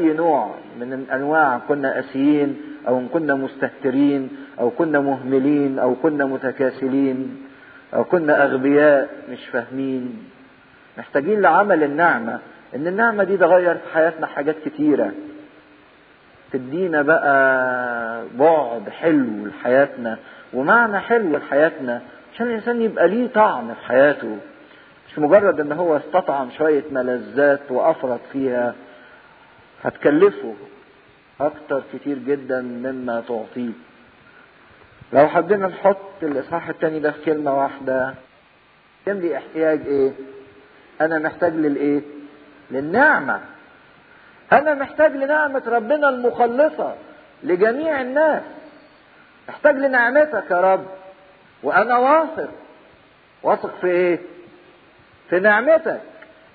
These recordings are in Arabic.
أي نوع من أنواع كنا أسيين أو كنا مستهترين أو كنا مهملين أو كنا متكاسلين أو كنا أغبياء مش فاهمين. محتاجين لعمل النعمة إن النعمة دي تغير في حياتنا حاجات كتيرة. تدينا بقى بعد حلو لحياتنا. ومعنى حلو لحياتنا عشان الإنسان يبقى ليه طعم في حياته. مش مجرد إن هو استطعم شوية ملذات وأفرط فيها هتكلفه أكتر كتير جدا مما تعطيه. لو حبينا نحط الإصحاح التاني ده في كلمة واحدة كان لي احتياج إيه؟ أنا محتاج للإيه؟ للنعمة. أنا محتاج لنعمة ربنا المخلصة لجميع الناس. محتاج لنعمتك يا رب. وأنا واثق. واثق في إيه؟ في نعمتك.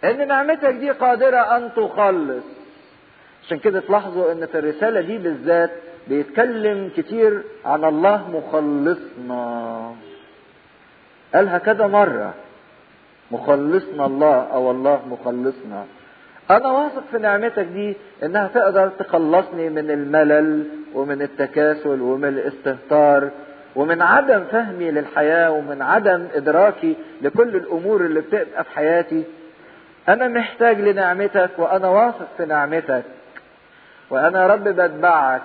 إن نعمتك دي قادرة أن تخلص. عشان كده تلاحظوا إن في الرسالة دي بالذات بيتكلم كتير عن الله مخلصنا. قالها كذا مرة مخلصنا الله أو الله مخلصنا. أنا واثق في نعمتك دي إنها تقدر تخلصني من الملل ومن التكاسل ومن الاستهتار ومن عدم فهمي للحياة ومن عدم إدراكي لكل الأمور اللي بتبقى في حياتي. أنا محتاج لنعمتك وأنا واثق في نعمتك. وأنا رب بتبعك.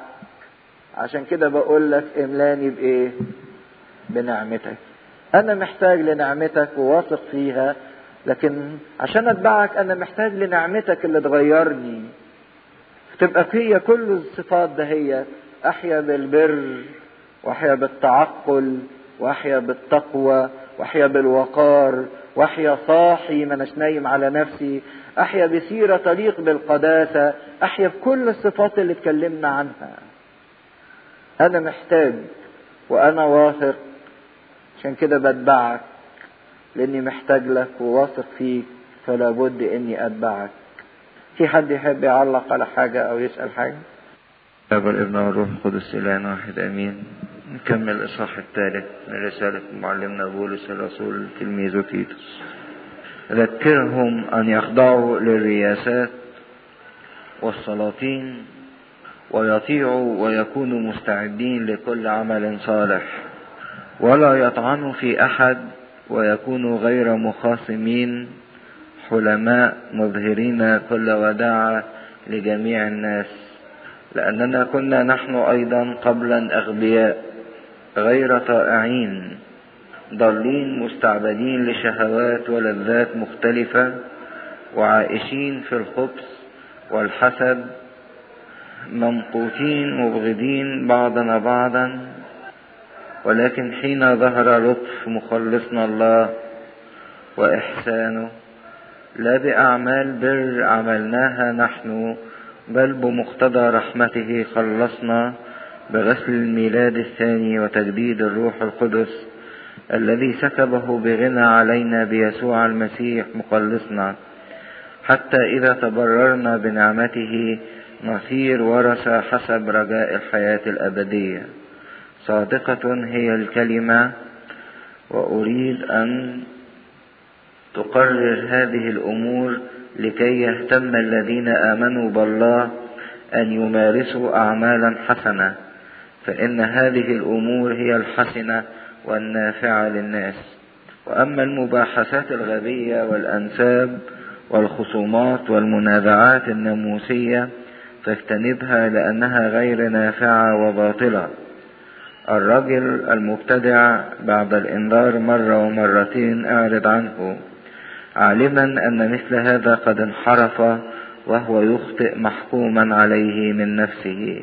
عشان كده بقول لك إملاني بإيه؟ بنعمتك. أنا محتاج لنعمتك وواثق فيها لكن عشان أتبعك أنا محتاج لنعمتك اللي تغيرني. تبقى فيا كل الصفات دهية أحيا بالبر وأحيا بالتعقل وأحيا بالتقوى وأحيا بالوقار وأحيا صاحي ما نايم على نفسي. أحيا بسيرة تليق بالقداسة أحيا بكل الصفات اللي اتكلمنا عنها. أنا محتاج وأنا واثق عشان كده بتبعك لأني محتاج لك وواثق فيك فلا بد إني أتبعك. في حد يحب يعلق على حاجة أو يسأل حاجة؟ الاب والابن والروح القدس اله واحد أمين. نكمل الإصحاح الثالث من رسالة معلمنا بولس الرسول تلميذه تيتوس. ذكرهم أن يخضعوا للرياسات والسلاطين ويطيعوا ويكونوا مستعدين لكل عمل صالح ولا يطعنوا في أحد ويكونوا غير مخاصمين حلماء مظهرين كل وداعة لجميع الناس لأننا كنا نحن أيضا قبلا أغبياء غير طائعين ضالين مستعبدين لشهوات ولذات مختلفة وعائشين في الخبث والحسد ممقوتين مبغضين بعضنا بعضا. ولكن حين ظهر لطف مخلصنا الله وإحسانه لا بأعمال بر عملناها نحن بل بمقتضى رحمته خلصنا بغسل الميلاد الثاني وتجديد الروح القدس. الذي سكبه بغنى علينا بيسوع المسيح مخلصنا. حتى إذا تبررنا بنعمته نصير ورثة حسب رجاء الحياة الأبدية. صادقة هي الكلمة وأريد أن تقرر هذه الأمور لكي يهتم الذين آمنوا بالله أن يمارسوا أعمالا حسنة فإن هذه الأمور هي الحسنة والنافعة للناس. وأما المباحثات الغبية والأنساب والخصومات والمنازعات الناموسية فاجتنبها لأنها غير نافعة وباطلة. الرجل المبتدع بعد الإنذار مرة ومرتين أعرض عنه عالما أن مثل هذا قد انحرف وهو يخطئ محكوما عليه من نفسه.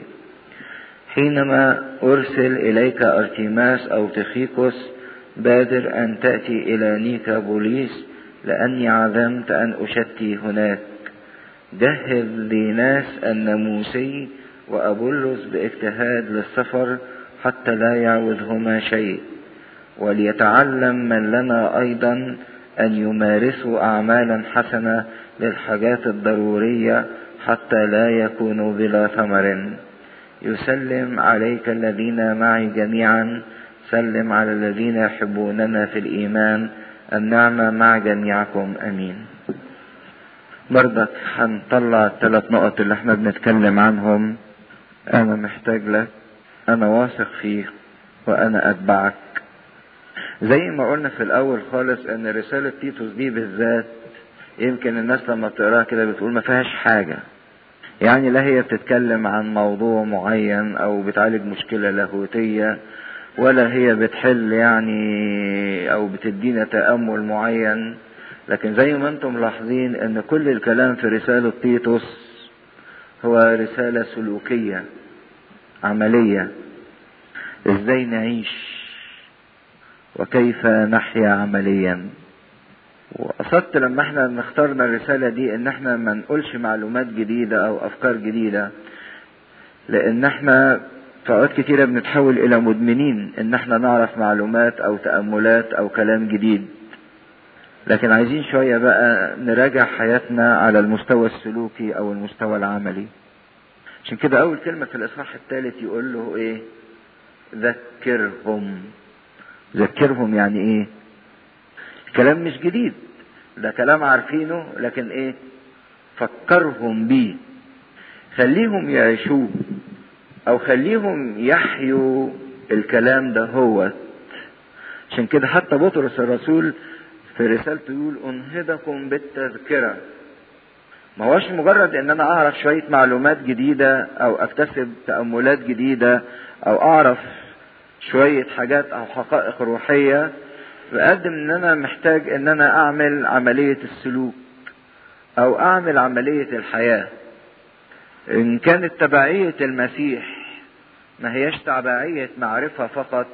حينما أرسل إليك أرتيماس أو تخيكوس بادر أن تأتي إلى نيكابوليس لأني عزمت أن أشتي هناك. جهز لي ناس الناموسي وأبولس باجتهاد للسفر حتى لا يعوزهما شيء. وليتعلم من لنا أيضا أن يمارسوا أعمالا حسنة للحاجات الضرورية حتى لا يكونوا بلا ثمر. يسلم عليك الذين معي جميعا. سلم على الذين يحبوننا في الإيمان. النعمة مع جميعكم. أمين. برضك هنطلع الثلاث نقط اللي إحنا بنتكلم عنهم. أنا محتاج لك. أنا واثق فيك. وأنا أتبعك. زي ما قلنا في الأول خالص إن رسالة تيتوس دي بالذات يمكن الناس لما بتقراها كده بتقول ما فيهاش حاجة. يعني لا هي بتتكلم عن موضوع معين أو بتعالج مشكلة لاهوتية ولا هي بتحل يعني أو بتدينا تأمل معين. لكن زي ما أنتم ملاحظين إن كل الكلام في رسالة تيتوس هو رسالة سلوكية عملية. إزاي نعيش؟ وكيف نحيا عمليا؟ وقصدت لما إحنا اخترنا الرسالة دي ان إحنا ما نقولش معلومات جديدة أو افكار جديدة لأن إحنا في اوقات كتيرة بنتحول إلى مدمنين ان إحنا نعرف معلومات أو تأملات أو كلام جديد. لكن عايزين شوية بقى نراجع حياتنا على المستوى السلوكي أو المستوى العملي. عشان كده اول كلمة في الاصحاح الثالث يقول له إيه؟ ذكرهم. ذكرهم يعني إيه؟ كلام مش جديد. ده كلام عارفينه لكن إيه؟ فكرهم بيه. خليهم يعيشوه أو خليهم يحيوا الكلام ده هو عشان كده حتى بطرس الرسول في رسالته يقول انهضكم بالتذكرة. ما هوش مجرد إن أنا أعرف شوية معلومات جديدة أو أكتسب تأملات جديدة أو أعرف شوية حاجات أو حقائق روحية. بقدم إن أنا محتاج إن أنا أعمل عملية السلوك أو أعمل عملية الحياة. إن كانت تبعية المسيح ما هيش تبعية معرفة فقط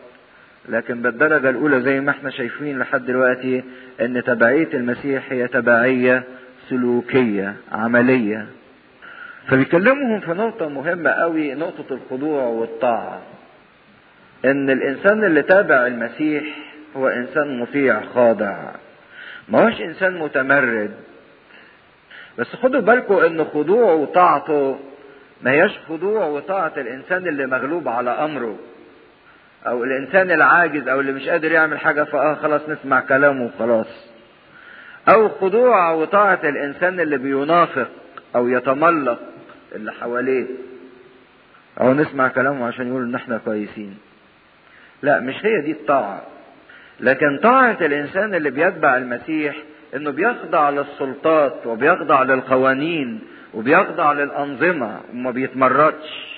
لكن بالدرجة الأولى زي ما إحنا شايفين لحد دلوقتي إن تبعية المسيح هي تبعية سلوكية عملية. فبيكلمهم في نقطة مهمة قوي نقطة الخضوع والطاعة. إن الإنسان اللي تابع المسيح هو إنسان مطيع خاضع. ما هوش إنسان متمرد. بس خدوا بالكم إن خضوعه وطاعته ما هياش خضوع وطاعة الإنسان اللي مغلوب على أمره أو الإنسان العاجز أو اللي مش قادر يعمل حاجة فآه خلاص نسمع كلامه وخلاص. أو خضوع وطاعة الإنسان اللي بينافق أو يتملق اللي حواليه. أو نسمع كلامه عشان يقول إن إحنا كويسين. لا مش هي دي الطاعة. لكن طاعة الإنسان اللي بيتبع المسيح إنه بيخضع للسلطات وبيخضع للقوانين وبيخضع للأنظمة وما بيتمردش.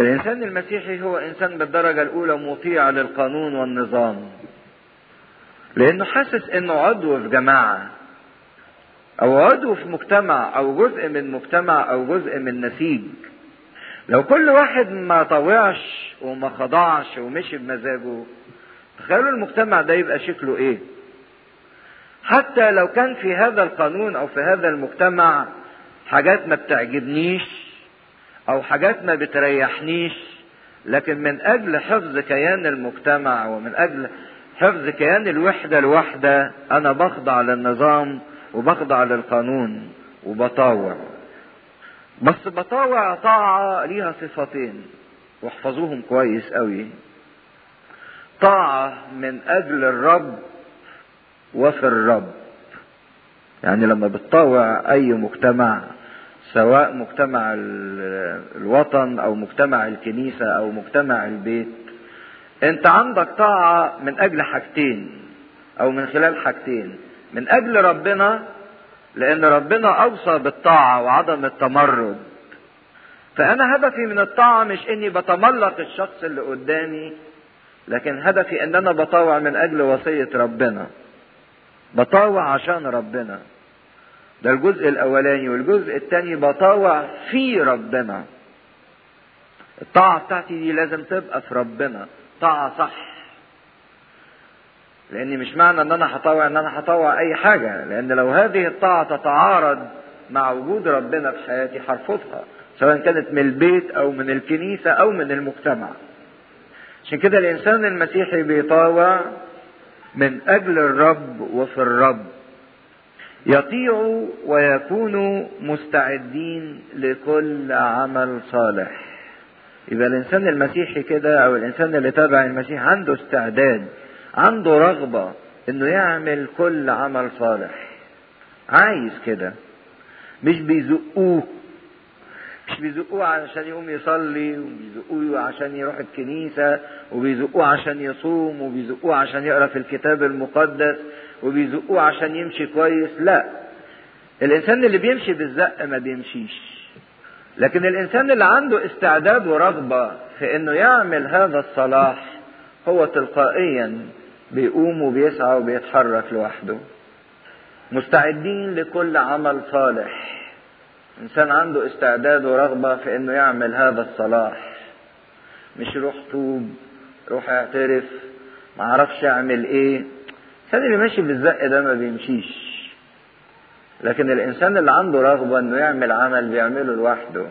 الإنسان المسيحي هو إنسان بالدرجة الأولى مطيع للقانون والنظام. لأنه حاسس إنه عضو في جماعة أو عضو في مجتمع أو جزء من مجتمع أو جزء من نسيج. لو كل واحد ما طوعش وما خضعش ومشي بمزاجه تخيلوا المجتمع ده يبقى شكله إيه؟ حتى لو كان في هذا القانون أو في هذا المجتمع حاجات ما بتعجبنيش أو حاجات ما بتريحنيش لكن من أجل حفظ كيان المجتمع ومن أجل حفظ كيان الوحدة الواحدة أنا بخضع للنظام وبخضع للقانون وبطاوع. بس بطاوع طاعة ليها صفتين واحفظوهم كويس قوي طاعة من أجل الرب وفي الرب. يعني لما بتطاوع أي مجتمع سواء مجتمع الوطن أو مجتمع الكنيسة أو مجتمع البيت أنت عندك طاعة من أجل حاجتين أو من خلال حاجتين. من أجل ربنا لأن ربنا أوصى بالطاعة وعدم التمرد. فأنا هدفي من الطاعة مش إني بتملق الشخص اللي قدامي لكن هدفي ان أنا بطاوع من أجل وصية ربنا. بطاوع عشان ربنا. ده الجزء الأولاني والجزء الثاني بطاوع في ربنا. الطاعة بتاعتي دي لازم تبقى في ربنا. طاعة صح. لأن مش معنى إن أنا هطاوع إن أنا هطاوع أي حاجة. لأن لو هذه الطاعة تتعارض مع وجود ربنا في حياتي هرفضها. سواء كانت من البيت أو من الكنيسة أو من المجتمع. عشان كده الإنسان المسيحي بيطاوع من أجل الرب وفي الرب. يطيع ويكون مستعدين لكل عمل صالح. يبقى الإنسان المسيحي كده أو الإنسان اللي تابع المسيح عنده استعداد عنده رغبة إنه يعمل كل عمل صالح. عايز كده مش بيزقوه. مش بيزقوه عشان يقوم يصلي وبيزقوه عشان يروح الكنيسة وبيزقوه عشان يصوم وبيزقوه عشان يقرأ في الكتاب المقدس وبيزقوه عشان يمشي كويس. لا الإنسان اللي بيمشي بالزق ما بيمشيش. لكن الإنسان اللي عنده استعداد ورغبة في إنه يعمل هذا الصلاح هو تلقائيا بيقوم وبيسعى وبيتحرك لوحده. مستعدين لكل عمل صالح. إنسان عنده استعداد ورغبة في إنه يعمل هذا الصلاح. مش روح توب روح اعترف ما أعرفش اعمل إيه. الإنسان اللي ماشي بالزق ده ما بيمشيش. لكن الإنسان اللي عنده رغبة إنه يعمل عمل بيعمله لوحده.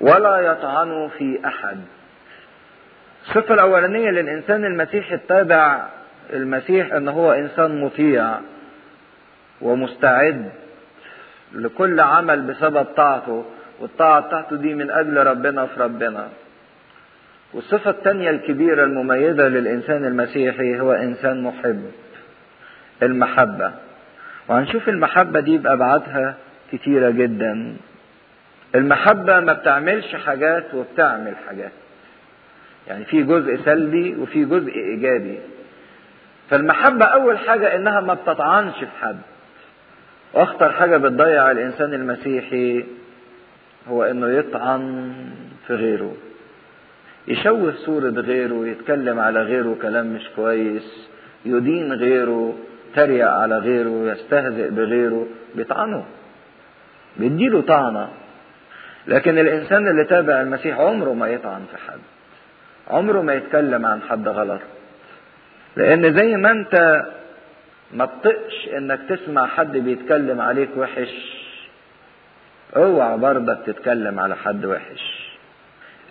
ولا يطعن في أحد. الصفة الأولانية للإنسان المسيحي التابع المسيح إن هو إنسان مطيع ومستعد. لكل عمل بسبب طاعته والطاعة بتاعته دي من أجل ربنا في ربنا. والصفة الثانية الكبيرة المميزة للإنسان المسيحي هو إنسان محب المحبة. وهنشوف المحبة دي بأبعادها كتيرة جدا. المحبة ما بتعملش حاجات وبتعمل حاجات. يعني في جزء سلبي وفي جزء إيجابي. فالمحبة أول حاجة إنها ما بتطعنش في حد. واخطر حاجة بتضيع الإنسان المسيحي هو إنه يطعن في غيره يشوه صورة غيره يتكلم على غيره كلام مش كويس يدين غيره تريق على غيره يستهزئ بغيره بيطعنه بيديله طعنة. لكن الإنسان اللي تابع المسيح عمره ما يطعن في حد عمره ما يتكلم عن حد غلط. لأن زي ما أنت ما تطقش إنك تسمع حد بيتكلم عليك وحش. اوعى برضك تتكلم على حد وحش.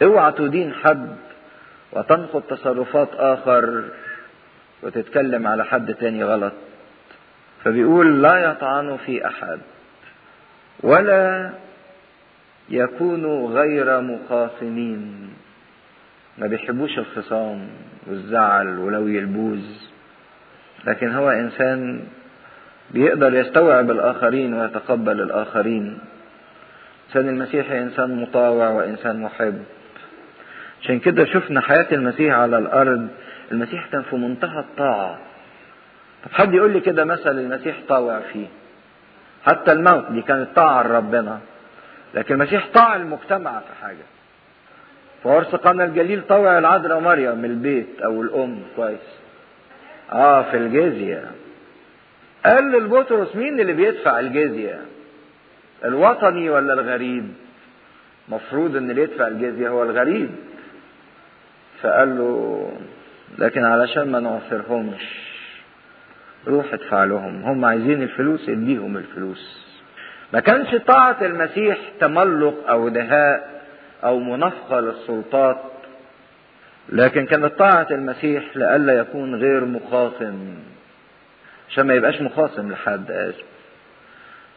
اوعى تدين حد وتنقض تصرفات آخر وتتكلم على حد تاني غلط. فبيقول لا يطعن في أحد ولا يكونوا غير مخاصمين. ما بيحبوش الخصام والزعل ولو يلبوز. لكن هو إنسان بيقدر يستوعب الآخرين ويتقبل الآخرين. إنسان المسيحي إنسان مطاوع وإنسان محب. عشان كده شفنا حياة المسيح على الأرض. المسيح كان في منتهى الطاعة. طب حد يقول لي كده مثل المسيح طاوع فيه؟ حتى الموت دي كانت طاعة لربنا. لكن المسيح طاع المجتمع في حاجة. فورس قنا الجليل طوع العذراء مريم البيت أو الأم. كويس. آه في الجزية. قال للبطرس مين اللي بيدفع الجزية؟ الوطني ولا الغريب؟ مفروض إن اللي يدفع الجزية هو الغريب. فقال له لكن علشان ما نعثرهمش روح ادفع لهم. هم عايزين الفلوس اديهم الفلوس. ما كانش طاعة المسيح تملق أو دهاء أو منافقة للسلطات. لكن كانت طاعة المسيح لئلا يكون غير مخاصم. عشان ما يبقاش مخاصم لحد آسف.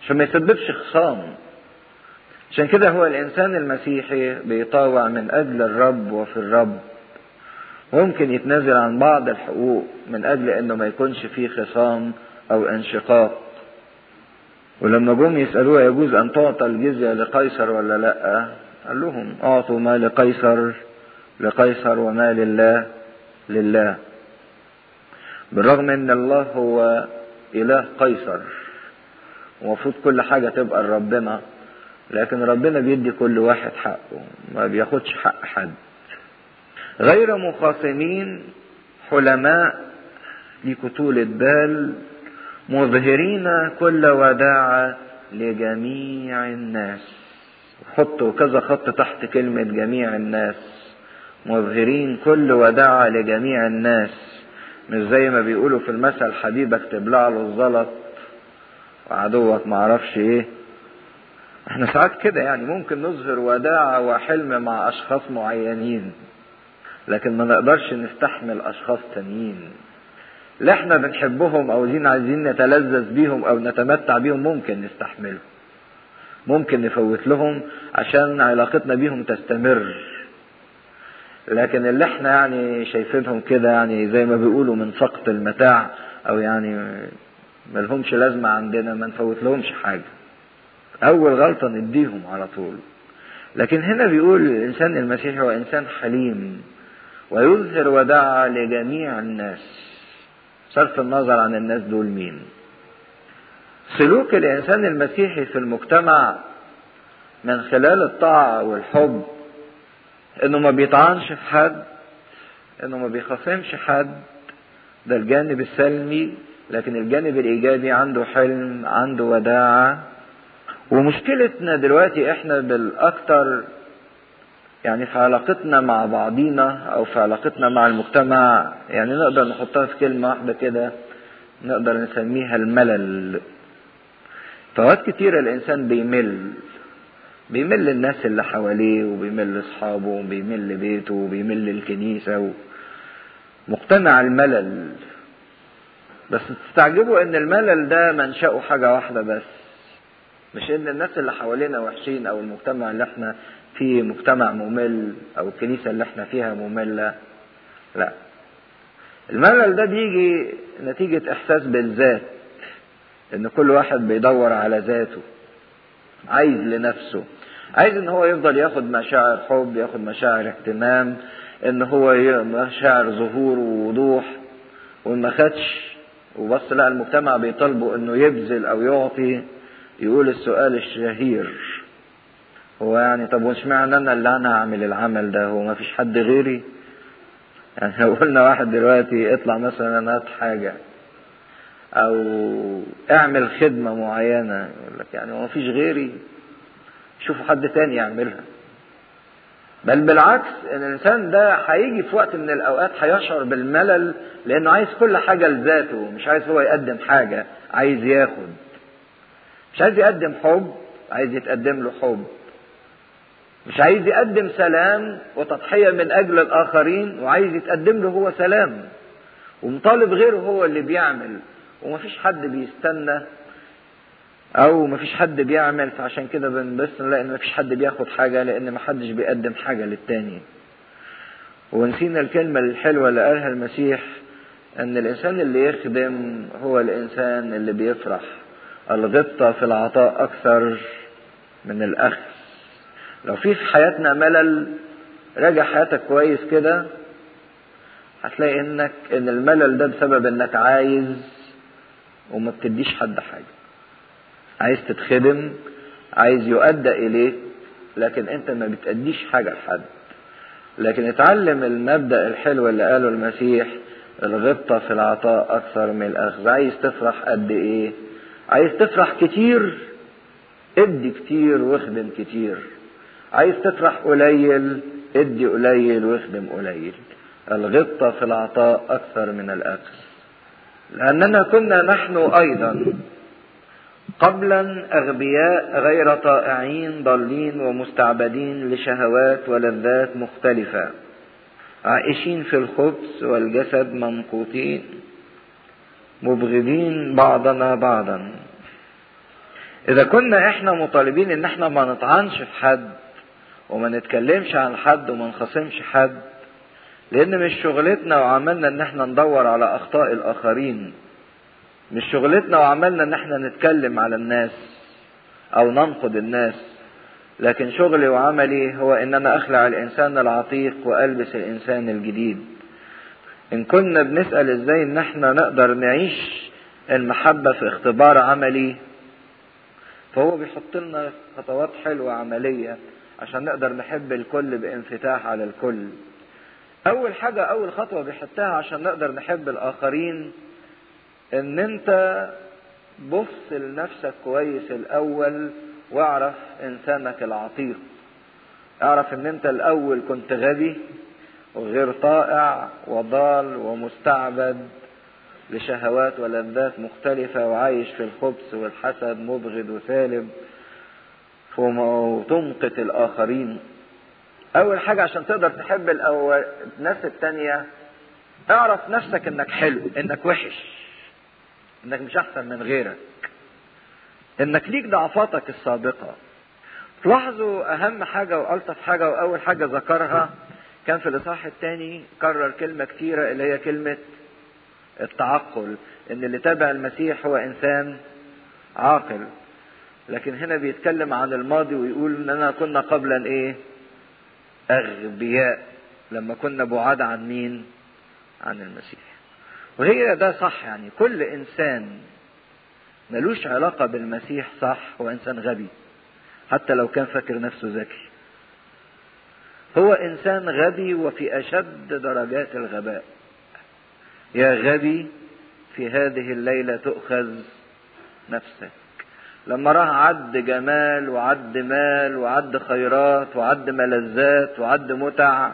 عشان ما يسببش خصام. عشان كده هو الإنسان المسيحي بيطاوع من أجل الرب وفي الرب. ممكن يتنازل عن بعض الحقوق من أجل إنه ما يكونش فيه خصام أو انشقاق. ولما جم يسألوه يجوز أن تعطى الجزية لقيصر ولا لأ؟ قال لهم أعطوا ما لقيصر. لقيصر وما لله لله. بالرغم إن الله هو إله قيصر ومفروض كل حاجة تبقى لربنا لكن ربنا بيدي كل واحد حقه ما بياخدش حق حد. غير مخاصمين حلماء ليكوا طولة بال مظهرين كل وداعة لجميع الناس. حطوا كذا خط تحت كلمة جميع الناس. مظهرين كل وداعة لجميع الناس مش زي ما بيقولوا في المثل حبيبك تبلع له الزلط وعدوك معرفش إيه. إحنا ساعات كده يعني ممكن نظهر وداعة وحلم مع أشخاص معينين لكن ما نقدرش نستحمل أشخاص تانيين. اللي إحنا بنحبهم أو عايزين نتلذذ بيهم أو نتمتع بيهم ممكن نستحملهم ممكن نفوت لهم عشان علاقتنا بيهم تستمر. لكن اللي إحنا يعني شايفينهم كده يعني زي ما بيقولوا من سقط المتاع أو يعني ملهمش لازمة عندنا ما نفوت لهمش حاجة. أول غلطة نديهم على طول. لكن هنا بيقول الإنسان المسيحي هو إنسان حليم ويظهر وداعة لجميع الناس. صرف النظر عن الناس دول مين؟ سلوك الإنسان المسيحي في المجتمع من خلال الطاعة والحب إنه ما بيطعنش في حد إنه ما بيخاصمش حد. ده الجانب السلمي لكن الجانب الإيجابي عنده حلم عنده وداعة. ومشكلتنا دلوقتي إحنا بالأكتر يعني في علاقتنا مع بعضينا أو في علاقتنا مع المجتمع يعني نقدر نحطها في كلمة واحدة كده نقدر نسميها الملل. فوقت كتيرة الإنسان بيمل. بيمل الناس اللي حواليه وبيمل أصحابه وبيمل بيته وبيمل الكنيسة مقتنع الملل. بس تستعجبوا إن الملل ده منشأه حاجة واحدة بس. مش إن الناس اللي حوالينا وحشين أو المجتمع اللي إحنا فيه مجتمع ممل أو الكنيسة اللي إحنا فيها مملة. لا. الملل ده بيجي نتيجة إحساس بالذات. إن كل واحد بيدور على ذاته. عايز لنفسه. عايز إن هو يفضل ياخد مشاعر حب ياخد مشاعر اهتمام إن هو مشاعر ظهور ووضوح وما خدش. وبص لا المجتمع بيطالبه إنه يبذل أو يعطي. يقول السؤال الشهير. هو يعني طب وش معنى أنا اللي أنا أعمل العمل ده؟ هو ما فيش حد غيري؟ يعني لو قلنا واحد دلوقتي اطلع مثلا هات حاجة أو اعمل خدمة معينة يقول لك يعني ما فيش غيري. شوفوا حد تاني يعملها. بل بالعكس ان الإنسان ده هيجي في وقت من الأوقات هيشعر بالملل لأنه عايز كل حاجة لذاته مش عايز هو يقدم حاجة عايز ياخد. مش عايز يقدم حب عايز يتقدم له حب. مش عايز يقدم سلام وتضحية من أجل الآخرين وعايز يتقدم له هو سلام. ومطالب غيره هو اللي بيعمل. ومفيش حد بيستنى أو مفيش حد بيعمل فعشان كده بنبص نلاقي ان مفيش حد بياخد حاجة لأن محدش بيقدم حاجة للتاني. ونسينا الكلمة الحلوة اللي قالها المسيح إن الإنسان اللي يخدم هو الإنسان اللي بيفرح. الغبطة في العطاء أكثر من الأخذ. لو في في حياتنا ملل راجع حياتك كويس كده هتلاقي انك إن الملل ده بسبب إنك عايز وما بتديش حد حاجة. عايز تتخدم عايز يؤدى اليك لكن أنت ما بتأديش حاجة لحد. لكن اتعلم المبدأ الحلو اللي قاله المسيح الغبطة في العطاء أكثر من الأخذ. عايز تفرح قد إيه؟ عايز تفرح كتير ادي كتير واخدم كتير. عايز تفرح قليل ادي قليل واخدم قليل. الغبطة في العطاء أكثر من الأخذ. لأننا كنا نحن أيضا قبلا أغبياء غير طائعين ضالين ومستعبدين لشهوات ولذات مختلفة. عائشين في الخبث والجسد منقوطين مبغضين بعضنا بعضا. إذا كنا إحنا مطالبين إن إحنا ما نطعنش في حد وما نتكلمش عن حد وما نخاصمش حد لأن مش شغلتنا وعملنا إن إحنا ندور على أخطاء الآخرين. مش شغلتنا وعملنا إن إحنا نتكلم على الناس أو ننقد الناس. لكن شغلي وعملي هو إن أنا أخلع الإنسان العتيق وألبس الإنسان الجديد. إن كنا بنسأل إزاي إن إحنا نقدر نعيش المحبة في اختبار عملي فهو بيحط لنا خطوات حلوة عملية عشان نقدر نحب الكل بانفتاح على الكل. أول حاجة أول خطوة بيحطها عشان نقدر نحب الآخرين إن أنت بص لنفسك كويس الأول واعرف إنسانك العتيق. اعرف إن أنت الأول كنت غبي وغير طائع وضال ومستعبد لشهوات ولذات مختلفة وعايش في الخبث والحسد مبغض وسالب وتمقت الآخرين. أول حاجة عشان تقدر تحب الأول الناس التانية اعرف نفسك إنك حلو إنك وحش إنك مش أحسن من غيرك إنك ليك ضعفاتك السابقة. تلاحظوا أهم حاجة وألطف حاجة وأول حاجة ذكرها كان في الإصحاح الثاني كرر كلمة كثيره اللي هي كلمة التعقل إن اللي تابع المسيح هو إنسان عاقل. لكن هنا بيتكلم عن الماضي ويقول اننا كنا قبلا إيه أغبياء. لما كنا بعاد عن مين؟ عن المسيح. وهي ده صح يعني. كل إنسان ملوش علاقة بالمسيح صح هو إنسان غبي حتى لو كان فاكر نفسه ذكي. هو إنسان غبي وفي أشد درجات الغباء. يا غبي في هذه الليلة تؤخذ نفسك. لما راح عد جمال وعد مال وعد خيرات وعد ملذات وعد متع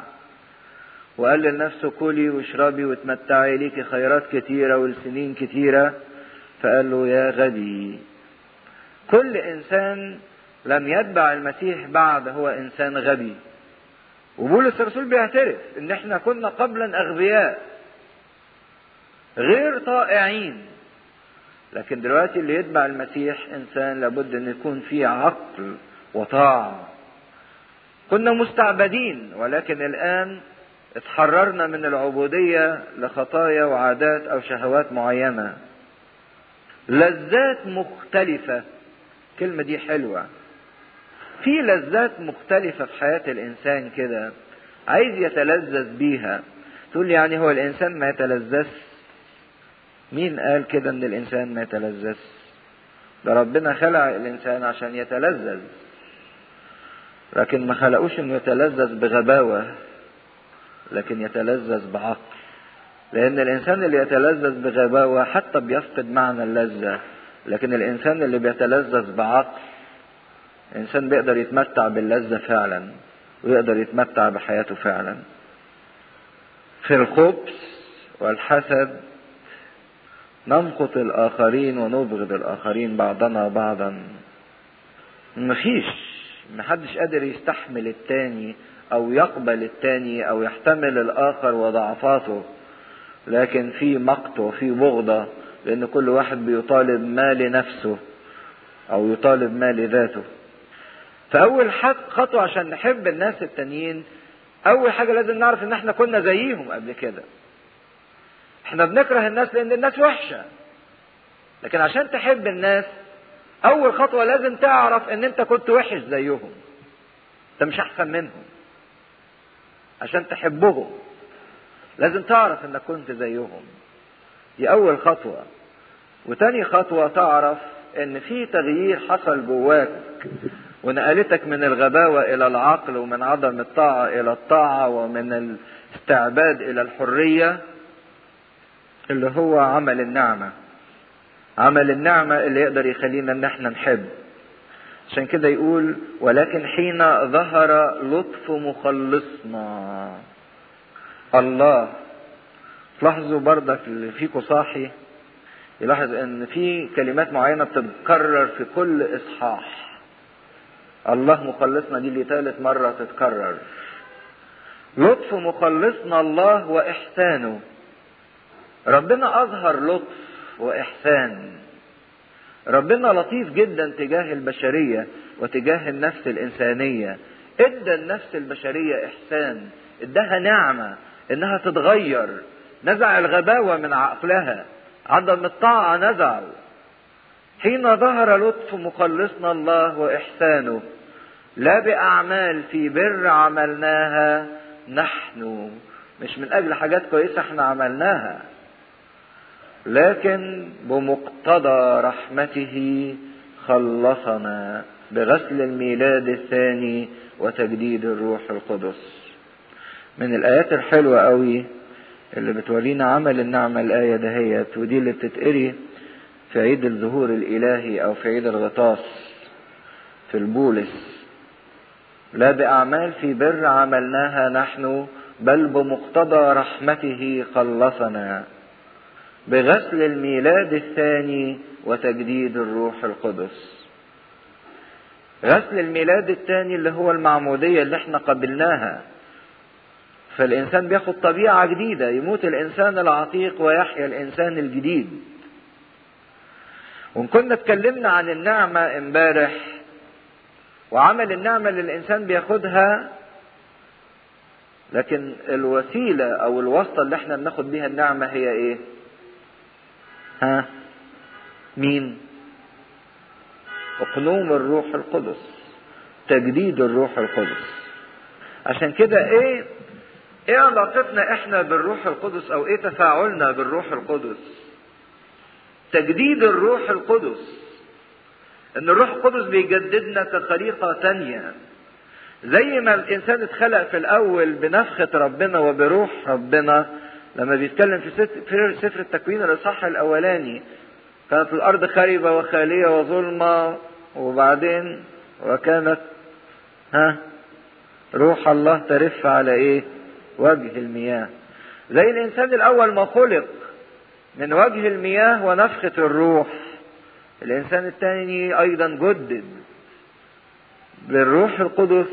وقال لنفسه كلي واشربي وتمتعي ليكي خيرات كتيرة والسنين كتيرة فقال له يا غبي كل إنسان لم يتبع المسيح بعد هو إنسان غبي. وبولس الرسول بيعترف إن إحنا كنا قبلا أغبياء غير طائعين. لكن دلوقتي اللي يتبع المسيح إنسان لابد إن يكون فيه عقل وطاعة. كنا مستعبدين ولكن الآن اتحررنا من العبودية لخطايا وعادات أو شهوات معينة. لذات مختلفة. الكلمة دي حلوة. في لذات مختلفة في حياة الإنسان كده عايز يتلذذ بيها. تقول يعني هو الإنسان ما يتلذذ مين قال كده إن الإنسان ما يتلذذ؟ ده ربنا خلق الإنسان عشان يتلذذ. لكن ما خلقوش إنه يتلذذ بغباوة لكن يتلذذ بعقل. لأن الإنسان اللي يتلذذ بغباوة حتى بيفقد معنى اللذة لكن الإنسان اللي بيتلذذ بعقل إنسان بيقدر يتمتع باللذة فعلا ويقدر يتمتع بحياته فعلا. في الخبث والحسد نمقت الآخرين ونبغض الآخرين بعضنا بعضا. مفيش محدش قادر يستحمل التاني أو يقبل التاني أو يحتمل الآخر وضعفاته. لكن في مقت وفي بغضة لأن كل واحد بيطالب ما لنفسه أو يطالب ما لذاته فأول خطوة عشان نحب الناس التانيين أول حاجة لازم نعرف إن إحنا كنا زيهم قبل كده. إحنا بنكره الناس لأن الناس وحشة. لكن عشان تحب الناس أول خطوة لازم تعرف إن أنت كنت وحش زيهم. أنت مش أحسن منهم. عشان تحبهم. لازم تعرف إنك كنت زيهم. دي أول خطوة. وتاني خطوة تعرف إن في تغيير حصل جواك ونقلتك من الغباوة إلى العقل ومن عدم الطاعة إلى الطاعة ومن الاستعباد إلى الحرية. اللي هو عمل النعمة. عمل النعمة اللي يقدر يخلينا إن إحنا نحب. عشان كده يقول ولكن حين ظهر لطف مخلصنا. الله تلاحظوا بردك اللي فيكم صاحي يلاحظ إن في كلمات معينة بتتكرر في كل إصحاح. الله مخلصنا دي اللي ثالث مرة تتكرر. لطف مخلصنا الله وإحسانه. ربنا أظهر لطف وإحسان. ربنا لطيف جدا تجاه البشرية وتجاه النفس الإنسانية. إدى النفس البشرية إحسان إداها نعمة إنها تتغير. نزع الغباوة من عقلها. عدم الطاعة نزع. حين ظهر لطف مخلصنا الله وإحسانه لا بأعمال في بر عملناها نحن. مش من أجل حاجات كويسة إحنا عملناها. لكن بمقتضى رحمته خلصنا بغسل الميلاد الثاني وتجديد الروح القدس. من الآيات الحلوة قوي اللي بتورينا عمل النعمة الآية دهيت ودي اللي بتتقري في عيد الظهور الإلهي أو في عيد الغطاس في البولس. لا بأعمال في بر عملناها نحن بل بمقتضى رحمته خلصنا. بغسل الميلاد الثاني وتجديد الروح القدس. غسل الميلاد الثاني اللي هو المعمودية اللي إحنا قبلناها. فالإنسان بياخد طبيعة جديدة يموت الإنسان العتيق ويحيا الإنسان الجديد. وإن كنا اتكلمنا عن النعمة امبارح وعمل النعمة اللي الإنسان بياخدها لكن الوسيلة أو الواسطة اللي إحنا بناخد بيها النعمة هي إيه؟ ها؟ مين؟ اقنوم الروح القدس. تجديد الروح القدس. عشان كده إيه؟ إيه علاقتنا إحنا بالروح القدس أو إيه تفاعلنا بالروح القدس؟ تجديد الروح القدس. ان الروح القدس بيجددنا كخليقة تانية. زي ما الإنسان اتخلق في الأول بنفخة ربنا وبروح ربنا لما بيتكلم في سفر التكوين الإصحاح الأولاني كانت الأرض خربة وخالية وظلمة وبعدين وكانت ها روح الله ترف على إيه؟ وجه المياه. زي الإنسان الأول ما خلق من وجه المياه ونفخة الروح. الإنسان الثاني أيضا جدد بالروح القدس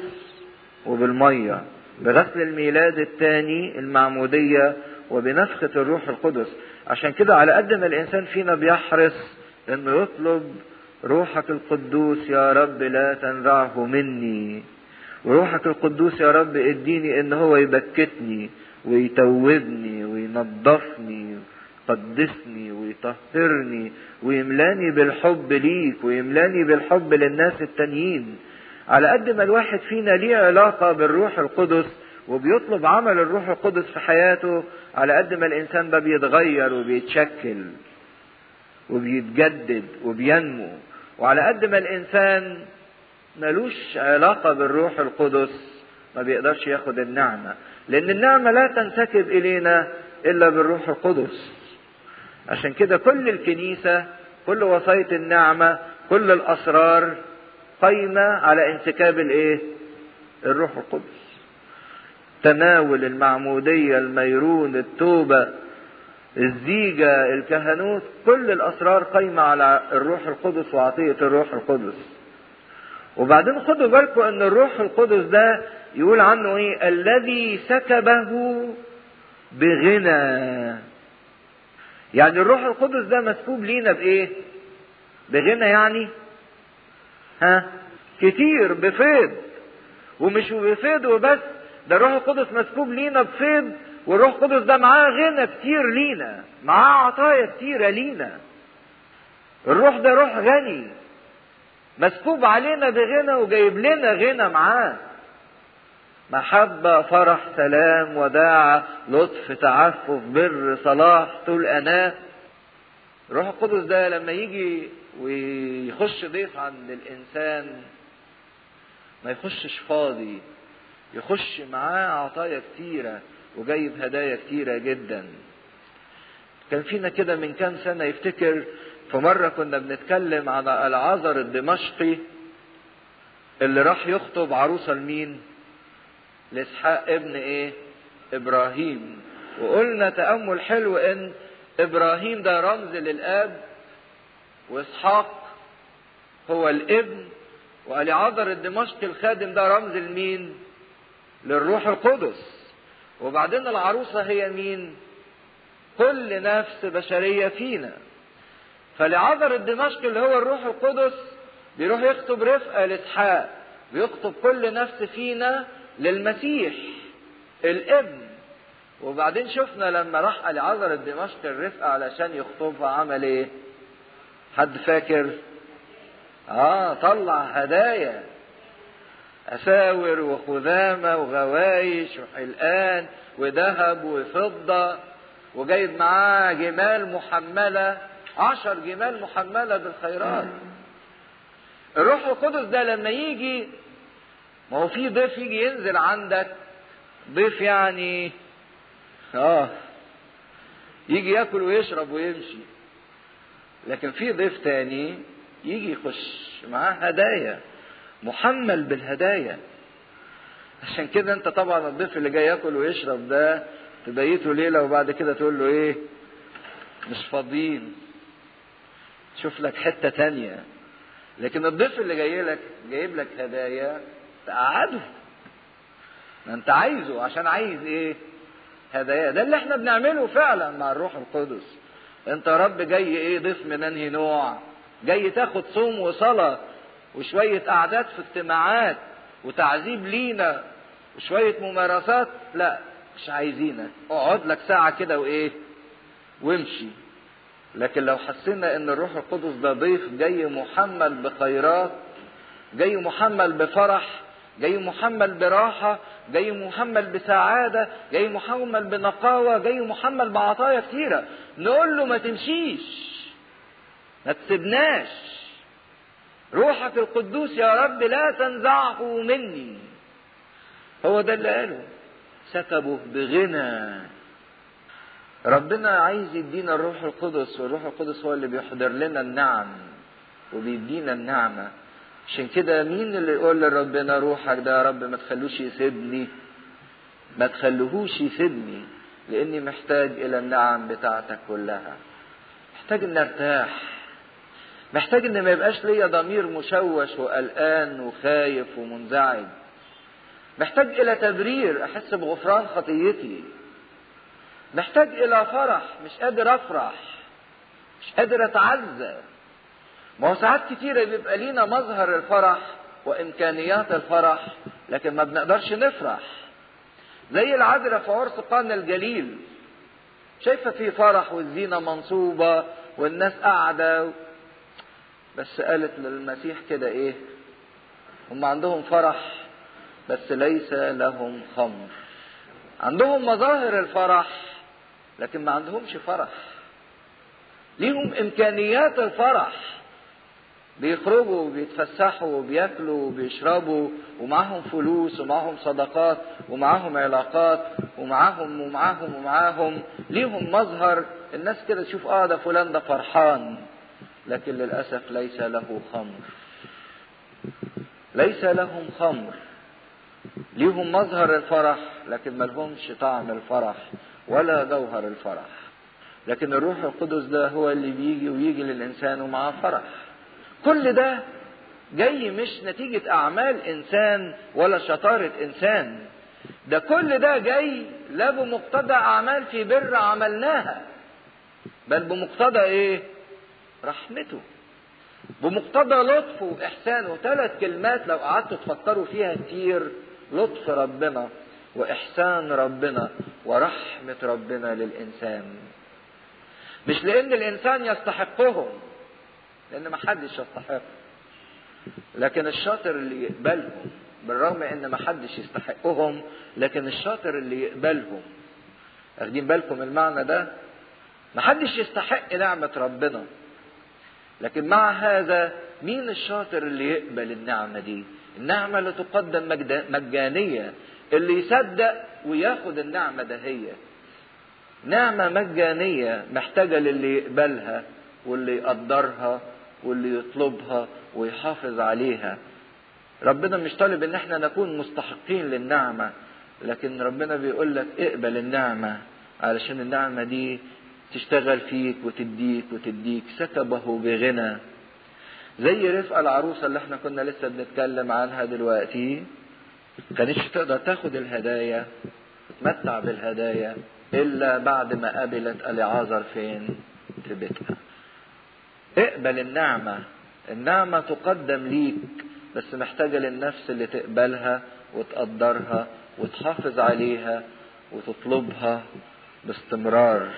وبالمية بغسل الميلاد الثاني المعمودية وبنفخة الروح القدس. عشان كده على قد ما الإنسان فينا بيحرص إنه يطلب روحك القدوس يا رب لا تنزعه مني. وروحك القدوس يا رب اديني إن هو يبكتني ويتوبني وينظفني يقدسني ويطهرني ويملاني بالحب ليك ويملاني بالحب للناس التانيين. على قد ما الواحد فينا ليه علاقة بالروح القدس وبيطلب عمل الروح القدس في حياته على قد ما الإنسان ده بيتغير وبيتشكل وبيتجدد وبينمو وعلى قد ما الإنسان ملوش علاقة بالروح القدس ما بيقدرش ياخد النعمة لأن النعمة لا تنسكب إلينا إلا بالروح القدس. عشان كده كل الكنيسة كل وصاية النعمة كل الأسرار قايمة على انسكاب الإيه؟ الروح القدس. تناول المعمودية الميرون التوبة الزيجة الكهنوت كل الأسرار قايمة على الروح القدس وعطية الروح القدس. وبعدين خدوا بالكم إن الروح القدس ده يقول عنه إيه؟ الذي سكبه بغنى. يعني الروح القدس ده مسكوب لينا بإيه؟ بغنى يعني كتير بفيض. ومش بفيض وبس ده الروح القدس مسكوب لينا بفيض والروح القدس ده معاه غنى كتير لينا معاه عطايا كتيرة لينا. الروح ده روح غني مسكوب علينا بغنى وجايب لنا غنى معاه. محبة فرح سلام وداعة لطف تعفف بر صلاح طول أناة. الروح القدس ده لما يجي ويخش ضيف عند الإنسان ما يخشش فاضي يخش معاه عطايا كتيرة وجايب هدايا كتيرة جدا كان فينا كده من كام سنة يفتكر في مرة كنا بنتكلم على العذر الدمشقي اللي راح يخطب عروسة لمين؟ لإسحاق ابن إيه؟ إبراهيم وقلنا تأمل حلو إن إبراهيم ده رمز للآب وإسحاق هو الإبن وأليعذر الدمشقي الخادم ده رمز لمين؟ للروح القدس وبعدين العروسة هي مين؟ كل نفس بشرية فينا فلعذر الدمشقي اللي هو الروح القدس بيروح يخطب رفقة لإسحاق بيخطب كل نفس فينا للمسيح الإبن وبعدين شفنا لما راح لعذر الدمشقي الرفقة علشان يخطبها عمل إيه حد فاكر؟ آه طلع هدايا. أساور وخذامه وغوايش وحلقان وذهب وفضة وجايب معاه جمال محملة عشر جمال محملة بالخيرات. الروح القدس ده لما يجي ما هو في ضيف يجي ينزل عندك. ضيف يعني آه يجي ياكل ويشرب ويمشي. لكن في ضيف تاني يجي يخش معاه هدايا محمل بالهدايا. عشان كده انت طبعا الضيف اللي جاي ياكل ويشرب ده تبيته ليلة وبعد كده تقول له إيه؟ مش فاضيين. شوف لك حتة تانية. لكن الضيف اللي جاي لك جايب لك هدايا تقعده ما انت عايزه عشان عايز إيه؟ هدايا. ده اللي إحنا بنعمله فعلا مع الروح القدس. انت يا رب جاي إيه ضيف من انهي نوع؟ جاي تاخد صوم وصلاة وشوية قعدات في اجتماعات وتعذيب لينا وشوية ممارسات؟ لا مش عايزينك. اقعد لك ساعة كده وايه؟ وامشي. لكن لو حسينا إن الروح القدس ده ضيف جاي محمل بخيرات جاي محمل بفرح جاي محمل براحة جاي محمل بسعادة جاي محمل بنقاوة جاي محمل بعطايا كتيرة. نقول له ما تمشيش. ما تسيبناش. روحك القدوس يا رب لا تنزعه مني. هو ده اللي قاله. سكبه بغنى. ربنا عايز يدينا الروح القدس والروح القدس هو اللي بيحضر لنا النعم وبيدينا النعمة. عشان كده مين اللي يقول لربنا روحك ده؟ يا رب ما تخلوش يسيبني. ما تخلوهوش يسيبني لأني محتاج إلى النعم بتاعتك كلها. محتاج ان أرتاح. محتاج إن ما يبقاش ليا ضمير مشوش وقلقان وخايف ومنزعج. محتاج إلى تبرير أحس بغفران خطيتي. محتاج إلى فرح مش قادر أفرح. مش قادر اتعزى ما هو ساعات كتيرة بيبقى لينا مظهر الفرح وإمكانيات الفرح لكن ما بنقدرش نفرح. زي العذراء في عرس قانا الجليل. شايفة في فرح والزينة منصوبة والناس قاعدة بس قالت للمسيح كده إيه هم عندهم فرح بس ليس لهم خمر. عندهم مظاهر الفرح لكن ما عندهمش فرح. ليهم إمكانيات الفرح. بيخرجوا وبيتفسحوا وبياكلوا وبيشربوا ومعاهم فلوس ومعاهم صدقات ومعاهم علاقات ومعاهم ومعاهم ومعاهم. ليهم مظهر. الناس كده تشوف آه ده فلان ده فرحان. لكن للأسف ليس له خمر. ليس لهم خمر. ليهم مظهر الفرح لكن ملهمش طعم الفرح ولا جوهر الفرح. لكن الروح القدس ده هو اللي بيجي ويجي للإنسان ومعاه فرح. كل ده جاي مش نتيجة أعمال إنسان ولا شطارة إنسان. ده كل ده جاي لا بمقتضى أعمال في بر عملناها بل بمقتضى إيه؟ رحمته. بمقتضى لطفه وإحسانه ثلاث كلمات لو قعدتوا تفكروا فيها كتير لطف ربنا وإحسان ربنا ورحمة ربنا للإنسان. مش لأن الإنسان يستحقهم لأن ما حدش يستحق. لكن الشاطر اللي يقبلهم بالرغم إن ما حدش يستحقهم لكن الشاطر اللي يقبلهم. واخدين بالكم المعنى ده؟ ما حدش يستحق نعمة ربنا. لكن مع هذا مين الشاطر اللي يقبل النعمة دي؟ النعمة اللي تقدم مجانية اللي يصدق وياخد النعمة ده هي. نعمة مجانية محتاجة للي يقبلها واللي يقدرها واللي يطلبها ويحافظ عليها. ربنا مش طالب إن إحنا نكون مستحقين للنعمة لكن ربنا بيقول لك اقبل النعمة علشان النعمة دي تشتغل فيك وتديك وتديك سكبه بغنى. زي رفقة العروسة اللي إحنا كنا لسه بنتكلم عنها دلوقتي كانتش تقدر تاخد الهدايا تتمتع بالهدايا إلا بعد ما قابلت اليعازر فين؟ في بيتها اقبل النعمة. النعمة تقدم ليك بس محتاجة للنفس اللي تقبلها وتقدرها وتحافظ عليها وتطلبها باستمرار.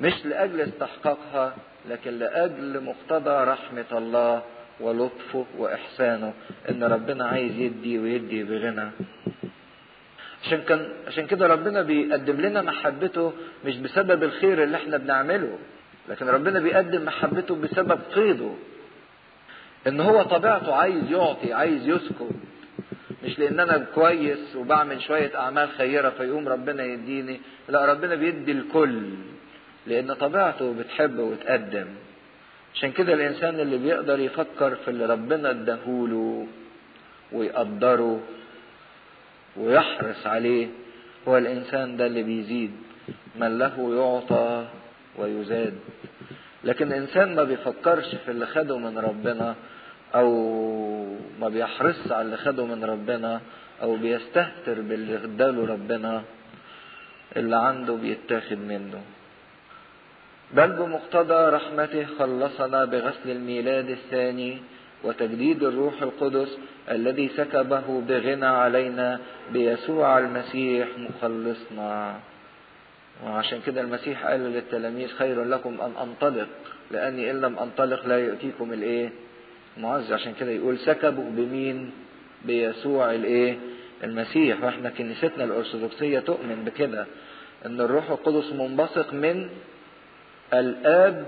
مش لأجل استحقاقها لكن لأجل مقتضى رحمة الله ولطفه وإحسانه. إن ربنا عايز يدي ويدي بغنى. عشان كان عشان كده ربنا بيقدم لنا محبته مش بسبب الخير اللي إحنا بنعمله. لكن ربنا بيقدم محبته بسبب قيده إن هو طبيعته عايز يعطي عايز يسكت. مش لأن أنا كويس وبعمل شوية أعمال خيرة فيقوم ربنا يديني. لا ربنا بيدي الكل. لأن طبيعته بتحب وتقدم. عشان كده الإنسان اللي بيقدر يفكر في اللي ربنا اداهوله ويقدره ويحرص عليه هو الإنسان ده اللي بيزيد. من له يعطى ويزاد. لكن الإنسان ما بيفكرش في اللي خده من ربنا أو ما بيحرص على اللي خده من ربنا أو بيستهتر باللي اداله ربنا اللي عنده بيتاخد منه. بل بمقتضى رحمته خلصنا بغسل الميلاد الثاني وتجديد الروح القدس الذي سكبه بغنى علينا بيسوع المسيح مخلصنا. وعشان كده المسيح قال للتلاميذ خير لكم أن أنطلق لأني إن لم أنطلق لا يؤتيكم الإيه؟ معز عشان كده يقول سكبوا بمين؟ بيسوع الإيه؟ المسيح. وإحنا كنيستنا الأرثوذكسية تؤمن بكده إن الروح القدس منبثق من الأب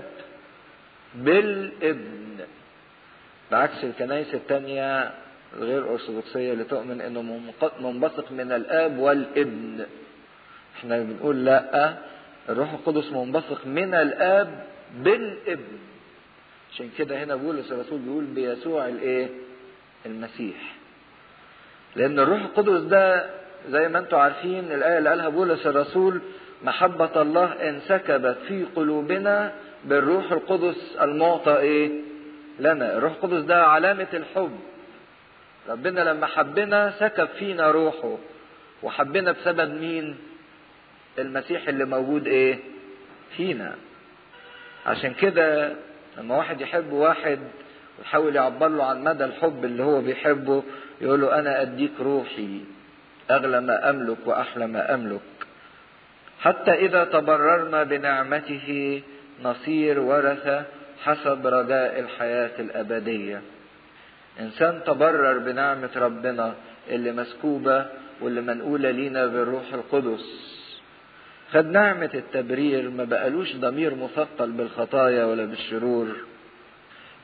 بالابن بعكس الكنائس التانية الغير أرثوذكسية اللي تؤمن إنه منبثق من الآب والابن. إحنا بنقول لأ الروح القدس منبثق من الآب بالابن. عشان كده هنا بولس الرسول بيقول بيسوع الإيه؟ المسيح. لأن الروح القدس ده زي ما أنتم عارفين الآية اللي قالها بولس الرسول محبة الله انسكبت في قلوبنا بالروح القدس المعطى إيه لنا الروح القدس ده علامة الحب ربنا لما حبنا سكب فينا روحه وحبنا بسبب مين المسيح اللي موجود إيه فينا عشان كده لما واحد يحب واحد ويحاول يعبر له عن مدى الحب اللي هو بيحبه يقول له أنا أديك روحي أغلى ما أملك وأحلى ما أملك حتى إذا تبررنا بنعمته نصير ورثة حسب رجاء الحياة الأبدية. إنسان تبرر بنعمة ربنا اللي مسكوبة واللي منقولة لينا بالروح القدس. خد نعمة التبرير ما بقالوش ضمير مثقل بالخطايا ولا بالشرور.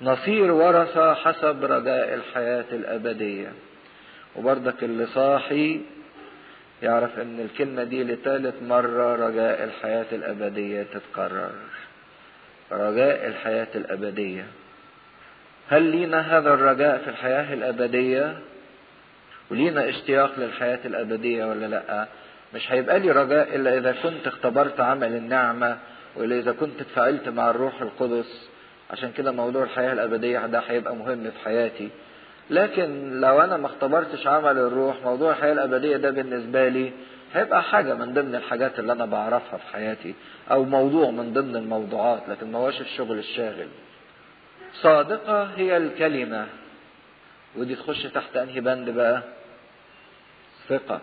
نصير ورثة حسب رجاء الحياة الأبدية. وبرضك اللي صاحي يعرف إن الكلمة دي لثالث مرة رجاء الحياة الأبدية تتكرر. رجاء الحياة الأبدية هل لينا هذا الرجاء في الحياة الأبدية ولينا اشتياق للحياة الأبدية ولا لأ مش هيبقى لي رجاء إلا إذا كنت اختبرت عمل النعمة وإلا إذا كنت اتفاعلت مع الروح القدس عشان كده موضوع الحياة الأبدية ده هيبقى مهم في حياتي لكن لو أنا ما اختبرتش عمل الروح موضوع الحياة الأبدية ده بالنسبة لي هيبقى حاجة من ضمن الحاجات اللي أنا بعرفها في حياتي أو موضوع من ضمن الموضوعات لكن ما هوش الشغل الشاغل. صادقة هي الكلمة ودي تخش تحت أنهي بند بقى؟ ثقة.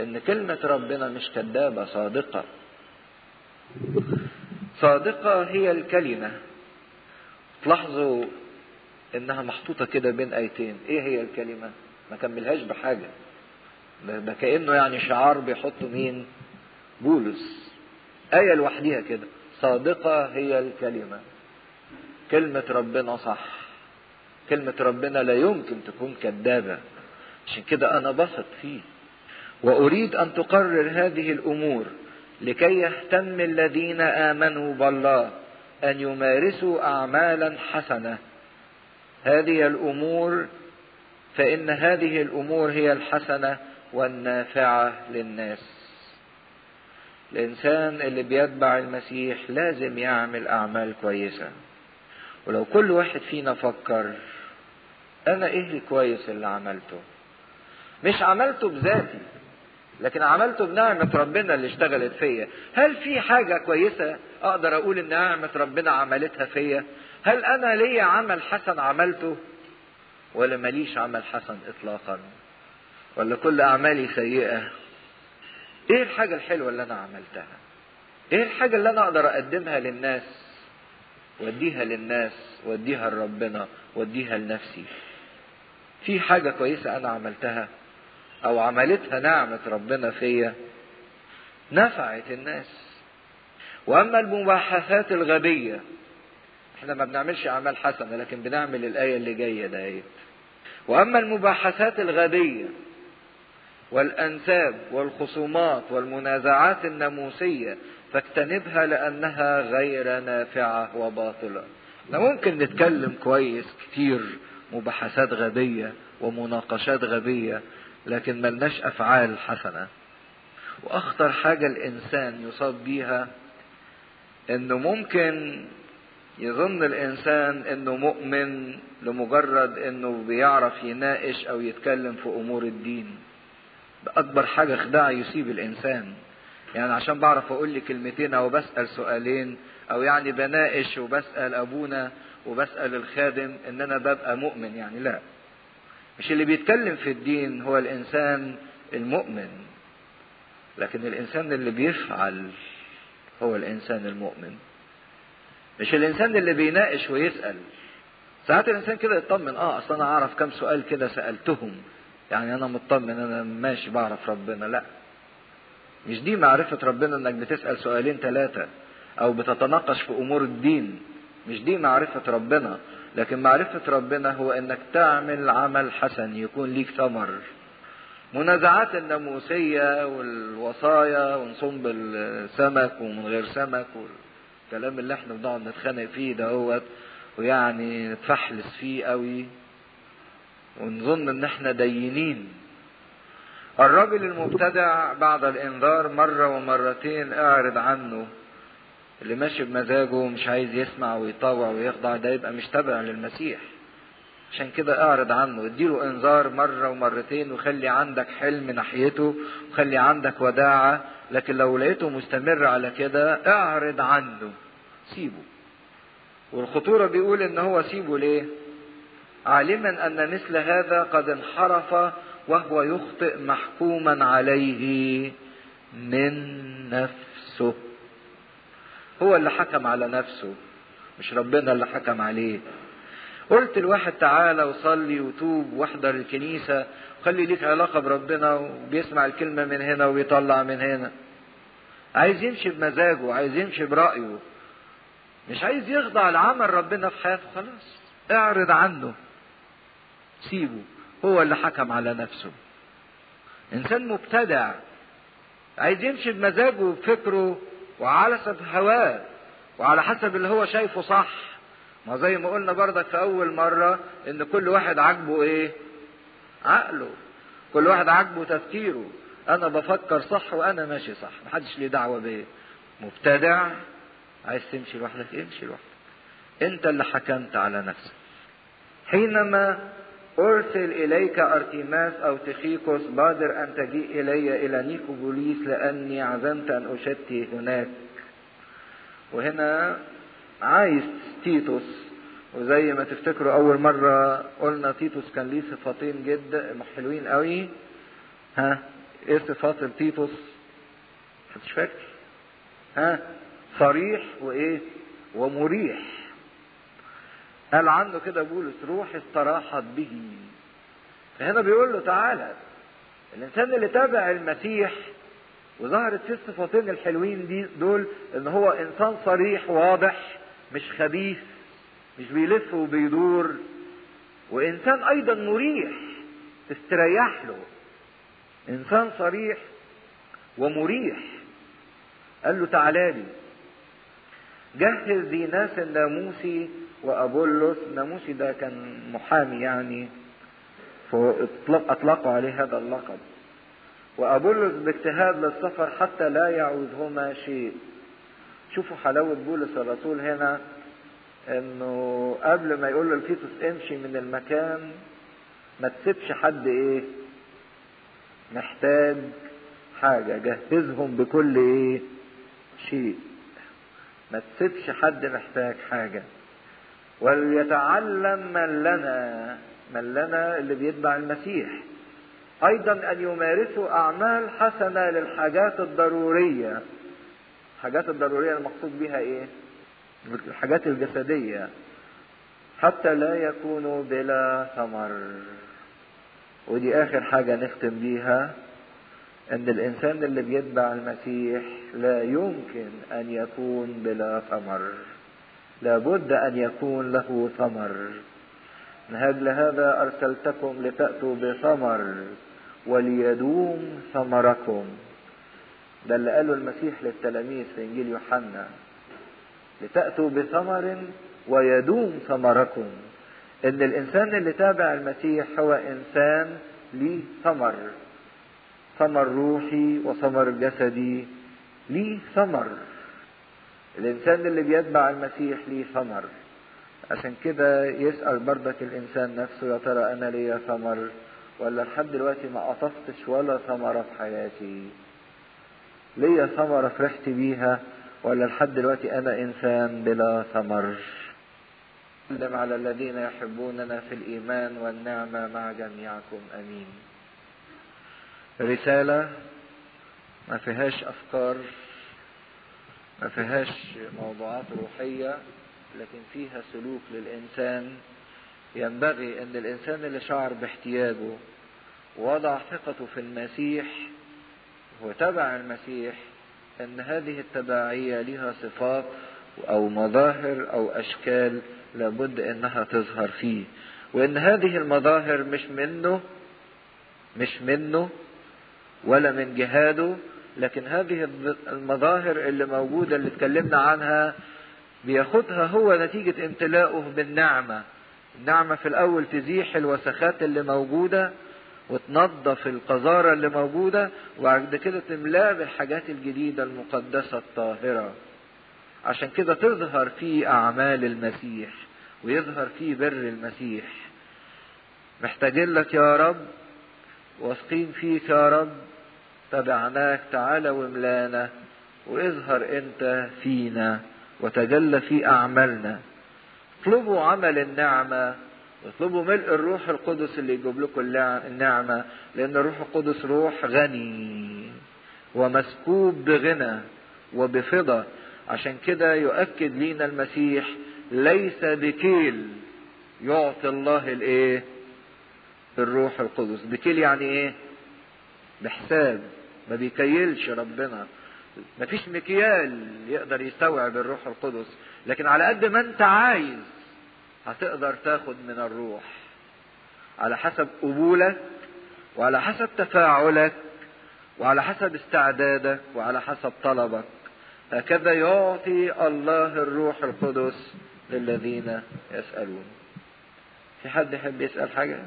إن كلمة ربنا مش كذابة صادقة. صادقة هي الكلمة. تلاحظوا إنها محطوطة كده بين آيتين، إيه هي الكلمة؟ ما كملهاش بحاجة. ده كأنه يعني شعار بيحطه مين؟ بولس. آية لوحديها كده صادقة هي الكلمة كلمة ربنا صح كلمة ربنا لا يمكن تكون كذابة عشان كده أنا بثق فيه وأريد أن تقرر هذه الأمور لكي يهتم الذين آمنوا بالله أن يمارسوا أعمالا حسنة. هذه الأمور فإن هذه الأمور هي الحسنة والنافعة للناس. الإنسان اللي بيتبع المسيح لازم يعمل أعمال كويسة. ولو كل واحد فينا فكر أنا إيه الكويس اللي عملته؟ مش عملته بذاتي. لكن عملته بنعمة ربنا اللي اشتغلت فيا. هل في حاجة كويسة أقدر أقول إن نعمة ربنا عملتها فيا؟ هل أنا ليا عمل حسن عملته؟ ولا ماليش عمل حسن إطلاقا؟ ولا كل أعمالي سيئة؟ إيه الحاجة الحلوة اللي أنا عملتها؟ إيه الحاجة اللي أنا أقدر أقدمها للناس؟ وأديها للناس وأديها لربنا وأديها لنفسي. في حاجة كويسة أنا عملتها؟ أو عملتها نعمة ربنا فيا. نفعت الناس. وأما المباحثات الغبية إحنا ما بنعملش أعمال حسنة لكن بنعمل الآية اللي جاية ديت وأما المباحثات الغبية والأنساب والخصومات والمنازعات الناموسية فاجتنبها لأنها غير نافعة وباطلة. إحنا ممكن نتكلم كويس كتير مباحثات غبية ومناقشات غبية لكن ملناش أفعال حسنة. وأخطر حاجة الإنسان يصاب بيها إنه ممكن يظن الإنسان إنه مؤمن لمجرد إنه بيعرف يناقش أو يتكلم في أمور الدين. أكبر حاجة خداع يصيب الإنسان يعني عشان بعرف أقول لي كلمتين أو بسأل سؤالين أو يعني بناقش وبسأل أبونا وبسأل الخادم إن أنا ببقى مؤمن يعني لا مش اللي بيتكلم في الدين هو الإنسان المؤمن. لكن الإنسان اللي بيفعل هو الإنسان المؤمن. مش الإنسان اللي بيناقش ويسأل. ساعات الإنسان كده يطمن. آه أصل أنا أعرف كم سؤال كده سألتهم. يعني أنا مطمن أنا ماشي بعرف ربنا. لا. مش دي معرفة ربنا إنك بتسأل سؤالين ثلاثة أو بتتناقش في أمور الدين. مش دي معرفة ربنا. لكن معرفة ربنا هو إنك تعمل عمل حسن يكون ليك ثمر. منازعات الناموسية والوصايا ونصوم بالسمك ومن غير سمك والكلام اللي إحنا بنقعد نتخانق فيه دهوت ويعني نتفحلس فيه قوي ونظن إن إحنا دينين. الرجل المبتدع بعد الإنذار مرة ومرتين اعرض عنه. اللي ماشي بمزاجه ومش عايز يسمع ويطاوع ويخضع ده يبقى مش تابع للمسيح. عشان كده أعرض عنه اديله إنذار مرة ومرتين وخلي عندك حلم ناحيته وخلي عندك وداعة لكن لو لقيته مستمر على كده اعرض عنه. سيبه. والخطورة بيقول إن هو سيبه ليه؟ عالما أن مثل هذا قد انحرف وهو يخطئ محكوما عليه من نفسه. هو اللي حكم على نفسه مش ربنا اللي حكم عليه. قلت الواحد تعالى وصلي وتوب واحضر الكنيسة وخلي ليك علاقة بربنا وبيسمع الكلمة من هنا وبيطلع من هنا. عايز يمشي بمزاجه عايز يمشي برأيه. مش عايز يخضع لعمل ربنا في حياته خلاص. اعرض عنه. سيبه. هو اللي حكم على نفسه. إنسان مبتدع. عايز يمشي بمزاجه وبفكره وعلى حسب هواه وعلى حسب اللي هو شايفه صح. ما زي ما قلنا برضك في أول مرة إن كل واحد عاجبه إيه؟ عقله. كل واحد عاجبه تفكيره. أنا بفكر صح وأنا ماشي صح. محدش ليه دعوة بيه. مبتدع. عايز تمشي لوحدك؟ امشي لوحدك. أنت اللي حكمت على نفسك. حينما أرسل إليك أرتيماس أو تخيكوس بادر أن تجيء إلي إلى نيكوبوليس لأني عزمت أن أشتي هناك. وهنا عايز تيتوس. وزي ما تفتكروا أول مرة قلنا تيتوس كان ليه صفتين جدا حلوين قوي. ها إيه صفات تيتوس؟ محدش فاكر. ها صريح وإيه؟ ومريح. قال عنه كده بولس روح استراحت به. فهنا بيقول له تعالى الإنسان اللي تابع المسيح وظهرت فيه الصفتين الحلوين دي دول إن هو إنسان صريح واضح مش خبيث مش بيلف وبيدور وإنسان أيضا مريح تستريح له. إنسان صريح ومريح. قال له تعالى لي جهز ديناس الناموسي وابولس الناموسي ده كان محامي يعني فاطلقوا عليه هذا اللقب. وابولس باجتهاد للسفر حتى لا يعوزهما شيء. شوفوا حلاوة بولس الرسول هنا إنه قبل ما يقول لتيتوس امشي من المكان ما تسيبش حد إيه محتاج حاجة جهزهم بكل إيه شيء. ما تسيبش حد محتاج حاجة. وليتعلم من لنا من لنا اللي بيتبع المسيح. أيضا أن يمارسوا أعمال حسنة للحاجات الضرورية. الحاجات الضرورية المقصود بها إيه؟ الحاجات الجسدية. حتى لا يكونوا بلا ثمر. ودي آخر حاجة نختم بيها إن الإنسان اللي بيتبع المسيح لا يمكن أن يكون بلا ثمر. لابد أن يكون له ثمر. من أجل هذا أرسلتكم لتأتوا بثمر وليدوم ثمركم؟ ده اللي قاله المسيح للتلاميذ في إنجيل يوحنا. لتأتوا بثمر ويدوم ثمركم. إن الإنسان اللي تابع المسيح هو إنسان ليه ثمر. ثمر روحي وثمر جسدي ليه ثمر. الإنسان اللي بيتبع المسيح ليه ثمر. عشان كده يسأل بردك الإنسان نفسه يا ترى أنا ليا ثمر؟ ولا لحد دلوقتي ما قطفتش ولا ثمرة في حياتي؟ ليا ثمرة فرحت بيها؟ ولا لحد دلوقتي أنا إنسان بلا ثمر؟ سلم على الذين يحبوننا في الإيمان والنعمة مع جميعكم. آمين. رسالة ما فيهاش أفكار. ما فيهاش موضوعات روحية لكن فيها سلوك للإنسان. ينبغي أن الإنسان اللي شعر باحتياجه ووضع ثقته في المسيح وتبع المسيح أن هذه التبعية لها صفات أو مظاهر أو أشكال لابد أنها تظهر فيه. وأن هذه المظاهر مش منه مش منه ولا من جهاده لكن هذه المظاهر اللي موجودة اللي اتكلمنا عنها بياخدها هو نتيجة امتلاؤه بالنعمة. النعمة في الأول تزيح الوسخات اللي موجودة وتنظف القذارة اللي موجودة وبعد كده تملاه بالحاجات الجديدة المقدسة الطاهرة. عشان كده تظهر فيه أعمال المسيح ويظهر فيه بر المسيح. محتاجين لك يا رب واثقين فيك يا رب تبعناك تعالى واملانا واظهر انت فينا وتجلى في اعمالنا. اطلبوا عمل النعمة اطلبوا ملء الروح القدس اللي يجيب لكم النعمة لأن الروح القدس روح غني ومسكوب بغنى وبفضة. عشان كده يؤكد لينا المسيح ليس بكيل يعطي الله الإيه؟ الروح القدس. بكيل يعني إيه؟ بحساب. ما بيكيلش ربنا. ما فيش مكيال يقدر يستوعب الروح القدس. لكن على قد ما انت عايز هتقدر تاخد من الروح. على حسب قبولك وعلى حسب تفاعلك وعلى حسب استعدادك وعلى حسب طلبك. هكذا يعطي الله الروح القدس للذين يسألون. في حد يحب يسأل حاجة؟